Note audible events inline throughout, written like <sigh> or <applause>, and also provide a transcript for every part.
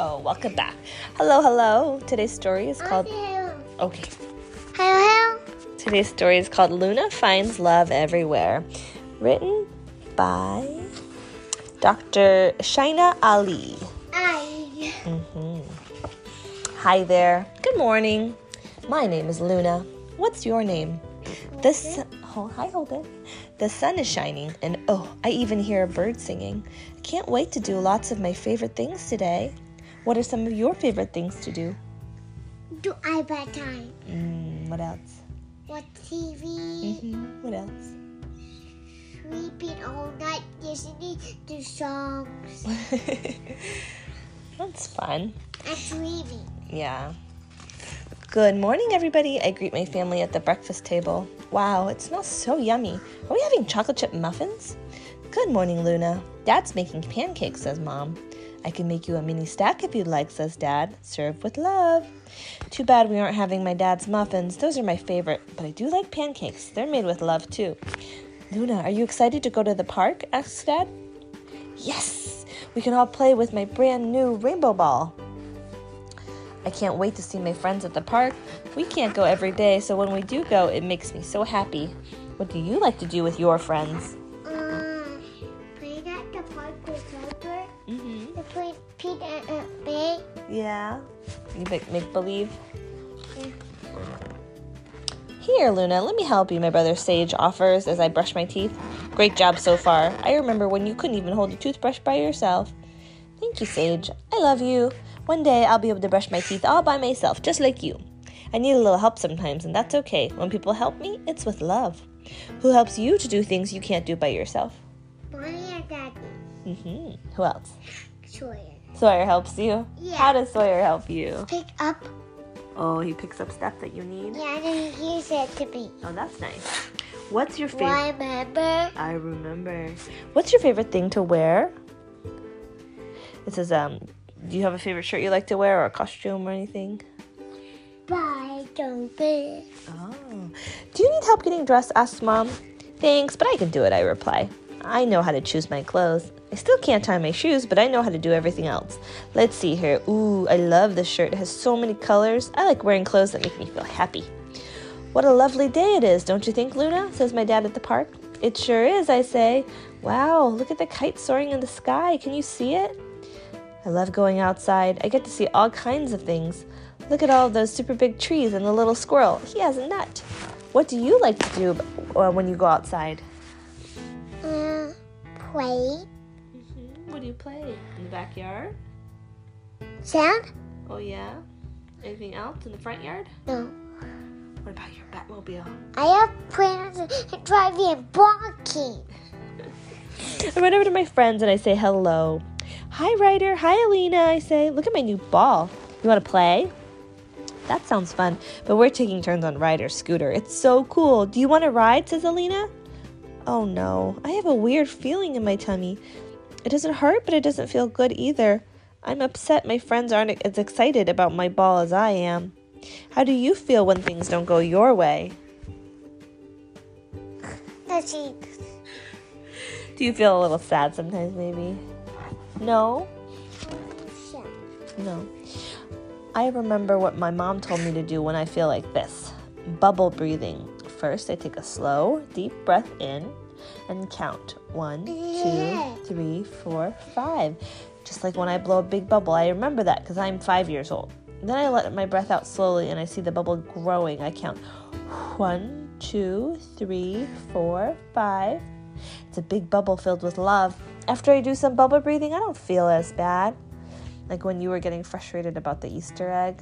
Oh, welcome back. Hello, hello. Today's story is called. Okay. Hello, Today's story is called Luna Finds Love Everywhere. Written by Dr. Shainna Ali. I. hmm Hi there. Good morning. My name is Luna. What's your name? This. Oh, hi, Holden. The sun is shining, and oh, I even hear a bird singing. I can't wait to do lots of my favorite things today. What are some of your favorite things to do? Do I bedtime? Mm, what else? Watch TV? hmm What else? Sleeping all night, listening to songs, <laughs> That's fun. and dreaming. Yeah. Good morning, everybody. I greet my family at the breakfast table. Wow, it smells so yummy. Are we having chocolate chip muffins? Good morning, Luna. Dad's making pancakes, says Mom. I can make you a mini stack if you'd like, says Dad. Serve with love. Too bad we aren't having my dad's muffins. Those are my favorite, but I do like pancakes. They're made with love, too. Luna, are you excited to go to the park? asks Dad. Yes! We can all play with my brand new rainbow ball. I can't wait to see my friends at the park. We can't go every day, so when we do go, it makes me so happy. What do you like to do with your friends? Yeah. You make, make believe? Yeah. Here, Luna, let me help you, my brother Sage offers as I brush my teeth. Great job so far. I remember when you couldn't even hold a toothbrush by yourself. Thank you, Sage. I love you. One day I'll be able to brush my teeth all by myself, just like you. I need a little help sometimes, and that's okay. When people help me, it's with love. Who helps you to do things you can't do by yourself? Mommy and Daddy. hmm Who else? Sawyer. Sawyer helps you. Yeah. How does Sawyer help you? Pick up. Oh, he picks up stuff that you need. Yeah, and then he said to me. Oh, that's nice. What's your favorite? Why, remember? I remember. What's your favorite thing to wear? It says, um, do you have a favorite shirt you like to wear or a costume or anything? Bye, don't be. Oh. Do you need help getting dressed? asks mom. Thanks, but I can do it, I reply. I know how to choose my clothes. I still can't tie my shoes, but I know how to do everything else. Let's see here. Ooh, I love this shirt. It has so many colors. I like wearing clothes that make me feel happy. What a lovely day it is, don't you think, Luna? says my dad at the park. It sure is, I say. Wow, look at the kite soaring in the sky. Can you see it? I love going outside. I get to see all kinds of things. Look at all those super big trees and the little squirrel. He has a nut. What do you like to do uh, when you go outside? Uh, play. What do you play? In the backyard? Sand? Oh, yeah. Anything else in the front yard? No. What about your Batmobile? I have plans to drive and barking. <laughs> I run over to my friends and I say hello. Hi, Ryder. Hi, Alina. I say, look at my new ball. You want to play? That sounds fun, but we're taking turns on Ryder's scooter. It's so cool. Do you want to ride? says Alina. Oh no, I have a weird feeling in my tummy. It doesn't hurt, but it doesn't feel good either. I'm upset my friends aren't as excited about my ball as I am. How do you feel when things don't go your way? Let's. Do you feel a little sad sometimes, maybe? No? No. I remember what my mom told me to do when I feel like this bubble breathing. First, I take a slow, deep breath in and count one, two, three, four, five. Just like when I blow a big bubble. I remember that because I'm five years old. Then I let my breath out slowly and I see the bubble growing. I count one, two, three, four, five. It's a big bubble filled with love. After I do some bubble breathing, I don't feel as bad. Like when you were getting frustrated about the Easter egg.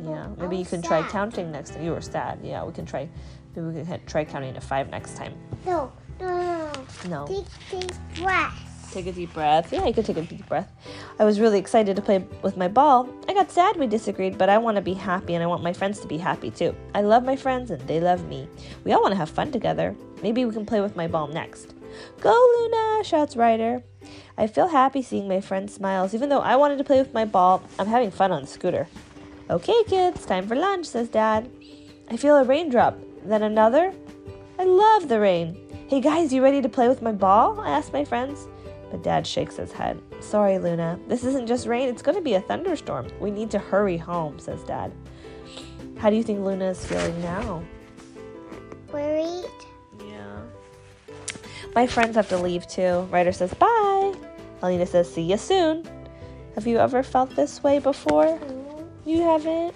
Yeah, maybe you oh, can was try counting next time. You were sad. Yeah, we can try. Maybe we can try counting to five next time. No, no, Take a take breath. Take a deep breath. Yeah, you could take a deep breath. I was really excited to play with my ball. I got sad we disagreed, but I want to be happy and I want my friends to be happy too. I love my friends and they love me. We all want to have fun together. Maybe we can play with my ball next. Go, Luna! shouts Ryder. I feel happy seeing my friends' smiles. Even though I wanted to play with my ball, I'm having fun on the scooter. Okay, kids, time for lunch, says Dad. I feel a raindrop. Then another. I love the rain. Hey guys, you ready to play with my ball? I asked my friends. But Dad shakes his head. Sorry, Luna. This isn't just rain, it's going to be a thunderstorm. We need to hurry home, says Dad. How do you think Luna is feeling now? Worried. Yeah. My friends have to leave too. Ryder says bye. Alina says see you soon. Have you ever felt this way before? No. You haven't?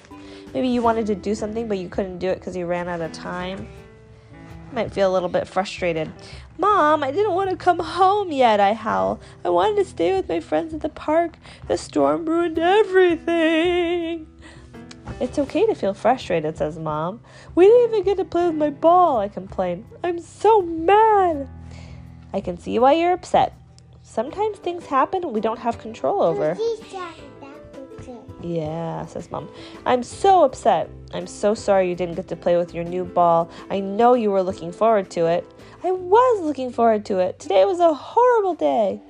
Maybe you wanted to do something but you couldn't do it because you ran out of time. Might feel a little bit frustrated. Mom, I didn't want to come home yet, I howl. I wanted to stay with my friends at the park. The storm ruined everything. It's okay to feel frustrated, says Mom. We didn't even get to play with my ball, I complain. I'm so mad. I can see why you're upset. Sometimes things happen we don't have control over. Yeah, says Mom. I'm so upset. I'm so sorry you didn't get to play with your new ball. I know you were looking forward to it. I was looking forward to it. Today was a horrible day.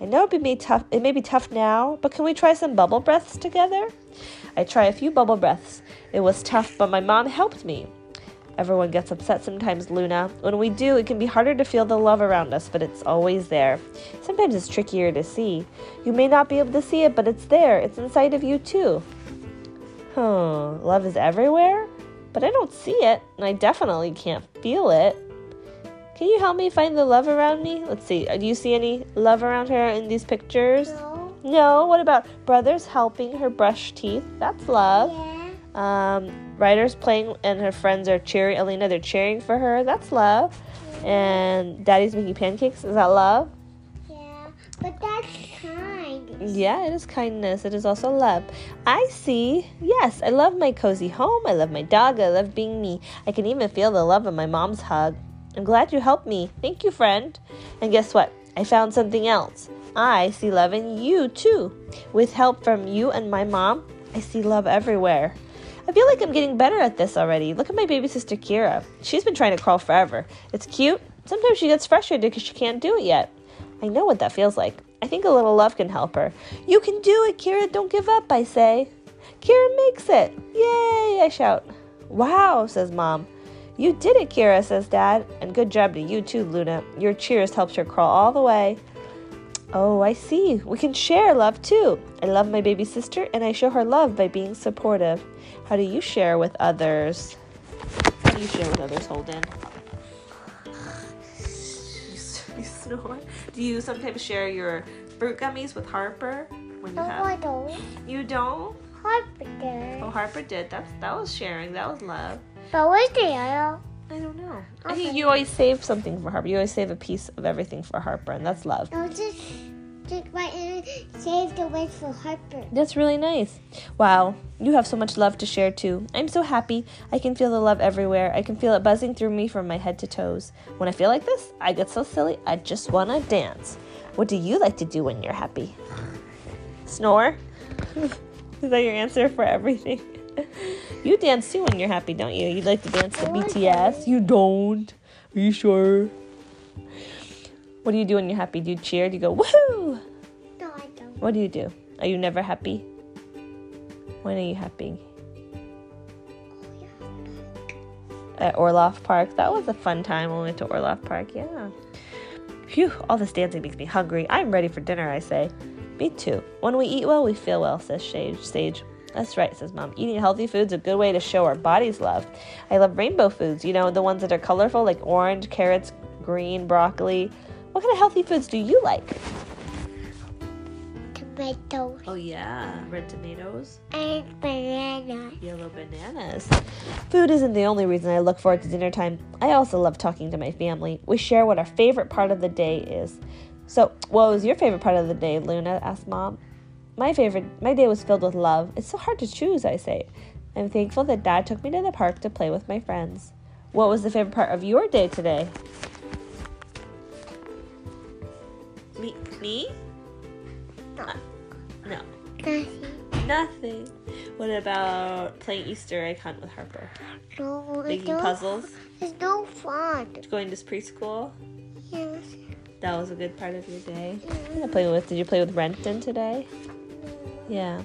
I know it may, tough, it may be tough now, but can we try some bubble breaths together? I try a few bubble breaths. It was tough, but my mom helped me. Everyone gets upset sometimes, Luna. When we do, it can be harder to feel the love around us, but it's always there. Sometimes it's trickier to see. You may not be able to see it, but it's there. It's inside of you, too. Huh, love is everywhere? But I don't see it, and I definitely can't feel it. Can you help me find the love around me? Let's see. Do you see any love around her in these pictures? No. No. What about brothers helping her brush teeth? That's love. Yeah. Um, Ryder's playing and her friends are cheering. Elena, they're cheering for her. That's love. And Daddy's making pancakes. Is that love? Yeah. But that's kind. Yeah, it is kindness. It is also love. I see. Yes, I love my cozy home. I love my dog. I love being me. I can even feel the love of my mom's hug. I'm glad you helped me. Thank you, friend. And guess what? I found something else. I see love in you, too. With help from you and my mom, I see love everywhere. I feel like I'm getting better at this already. Look at my baby sister Kira. She's been trying to crawl forever. It's cute. Sometimes she gets frustrated because she can't do it yet. I know what that feels like. I think a little love can help her. You can do it, Kira. Don't give up, I say. Kira makes it. Yay, I shout. Wow, says Mom. You did it, Kira, says Dad. And good job to you too, Luna. Your cheers helped her crawl all the way. Oh, I see. We can share love too. I love my baby sister and I show her love by being supportive. How do you share with others? How do you share with others, Holden? You snore? Do you sometimes share your fruit gummies with Harper when you No, I don't. You don't? Harper did. Oh, Harper did. That's that was sharing. That was love. But where's the yellow? I don't know. I think you always save something for Harper. You always save a piece of everything for Harper, and that's love. No, just, just right in. Save the rest for Harper. That's really nice. Wow, you have so much love to share too. I'm so happy. I can feel the love everywhere. I can feel it buzzing through me from my head to toes. When I feel like this, I get so silly, I just want to dance. What do you like to do when you're happy? Snore? <laughs> Is that your answer for everything? <laughs> you dance too when you're happy, don't you? You like to dance to BTS? You don't. Are you sure? What do you do when you're happy? Do you cheer? Do you go, woohoo? No, I don't. What do you do? Are you never happy? When are you happy? At Orloff Park. That was a fun time when we went to Orloff Park. Yeah. Phew, all this dancing makes me hungry. I'm ready for dinner, I say. Me too. When we eat well, we feel well, says Sage. Sage. That's right, says Mom. Eating healthy foods is a good way to show our bodies love. I love rainbow foods, you know, the ones that are colorful, like orange, carrots, green, broccoli. What kind of healthy foods do you like? Tomatoes Oh, yeah. Red tomatoes. and banana. Yellow bananas. Food isn't the only reason I look forward to dinner time. I also love talking to my family. We share what our favorite part of the day is. So, what was your favorite part of the day, Luna? asked Mom. My favorite, my day was filled with love. It's so hard to choose, I say. I'm thankful that Dad took me to the park to play with my friends. What was the favorite part of your day today? Me? Me? No. Uh, no. Nothing. Nothing. What about playing Easter egg hunt with Harper? No, Making no, puzzles? It's no fun. Going to preschool? Yes. That was a good part of your day. Yeah, play with. Did you play with Renton today? Yeah.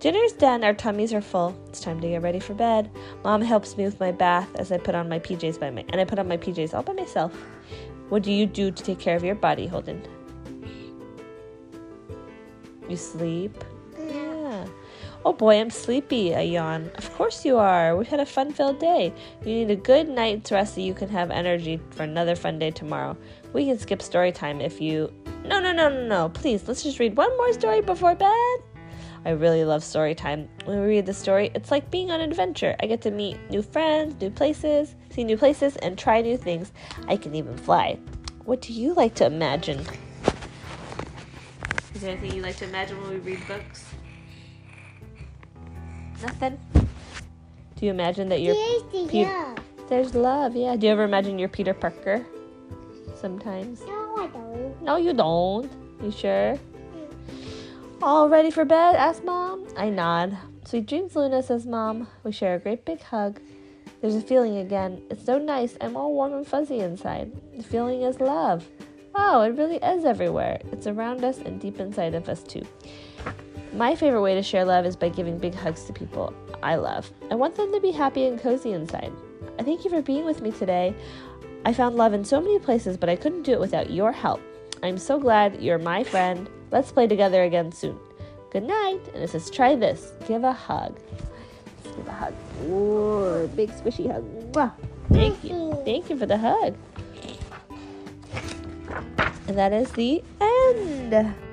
Dinner's done. Our tummies are full. It's time to get ready for bed. Mom helps me with my bath as I put on my PJs by my and I put on my PJs all by myself. What do you do to take care of your body, Holden? You sleep? Yeah. Oh boy, I'm sleepy, I yawn. Of course you are. We've had a fun filled day. You need a good night's rest so you can have energy for another fun day tomorrow. We can skip story time if you. No, no, no, no, no. Please, let's just read one more story before bed. I really love story time. When we read the story, it's like being on an adventure. I get to meet new friends, new places, see new places, and try new things. I can even fly. What do you like to imagine? Is there anything you like to imagine when we read books? Nothing. Do you imagine that you're Here's the Pe- love. there's love? Yeah. Do you ever imagine you're Peter Parker? Sometimes. No, I don't. No, you don't. You sure? All ready for bed? asked Mom. I nod. Sweet dreams, Luna, says Mom. We share a great big hug. There's a feeling again. It's so nice. I'm all warm and fuzzy inside. The feeling is love. Oh, it really is everywhere. It's around us and deep inside of us, too. My favorite way to share love is by giving big hugs to people I love. I want them to be happy and cozy inside. I thank you for being with me today. I found love in so many places, but I couldn't do it without your help. I'm so glad you're my friend. Let's play together again soon. Good night. And it says, try this. Give a hug. Let's give a hug. Ooh, big squishy hug. Mwah. Thank you. Thank you for the hug. And that is the end.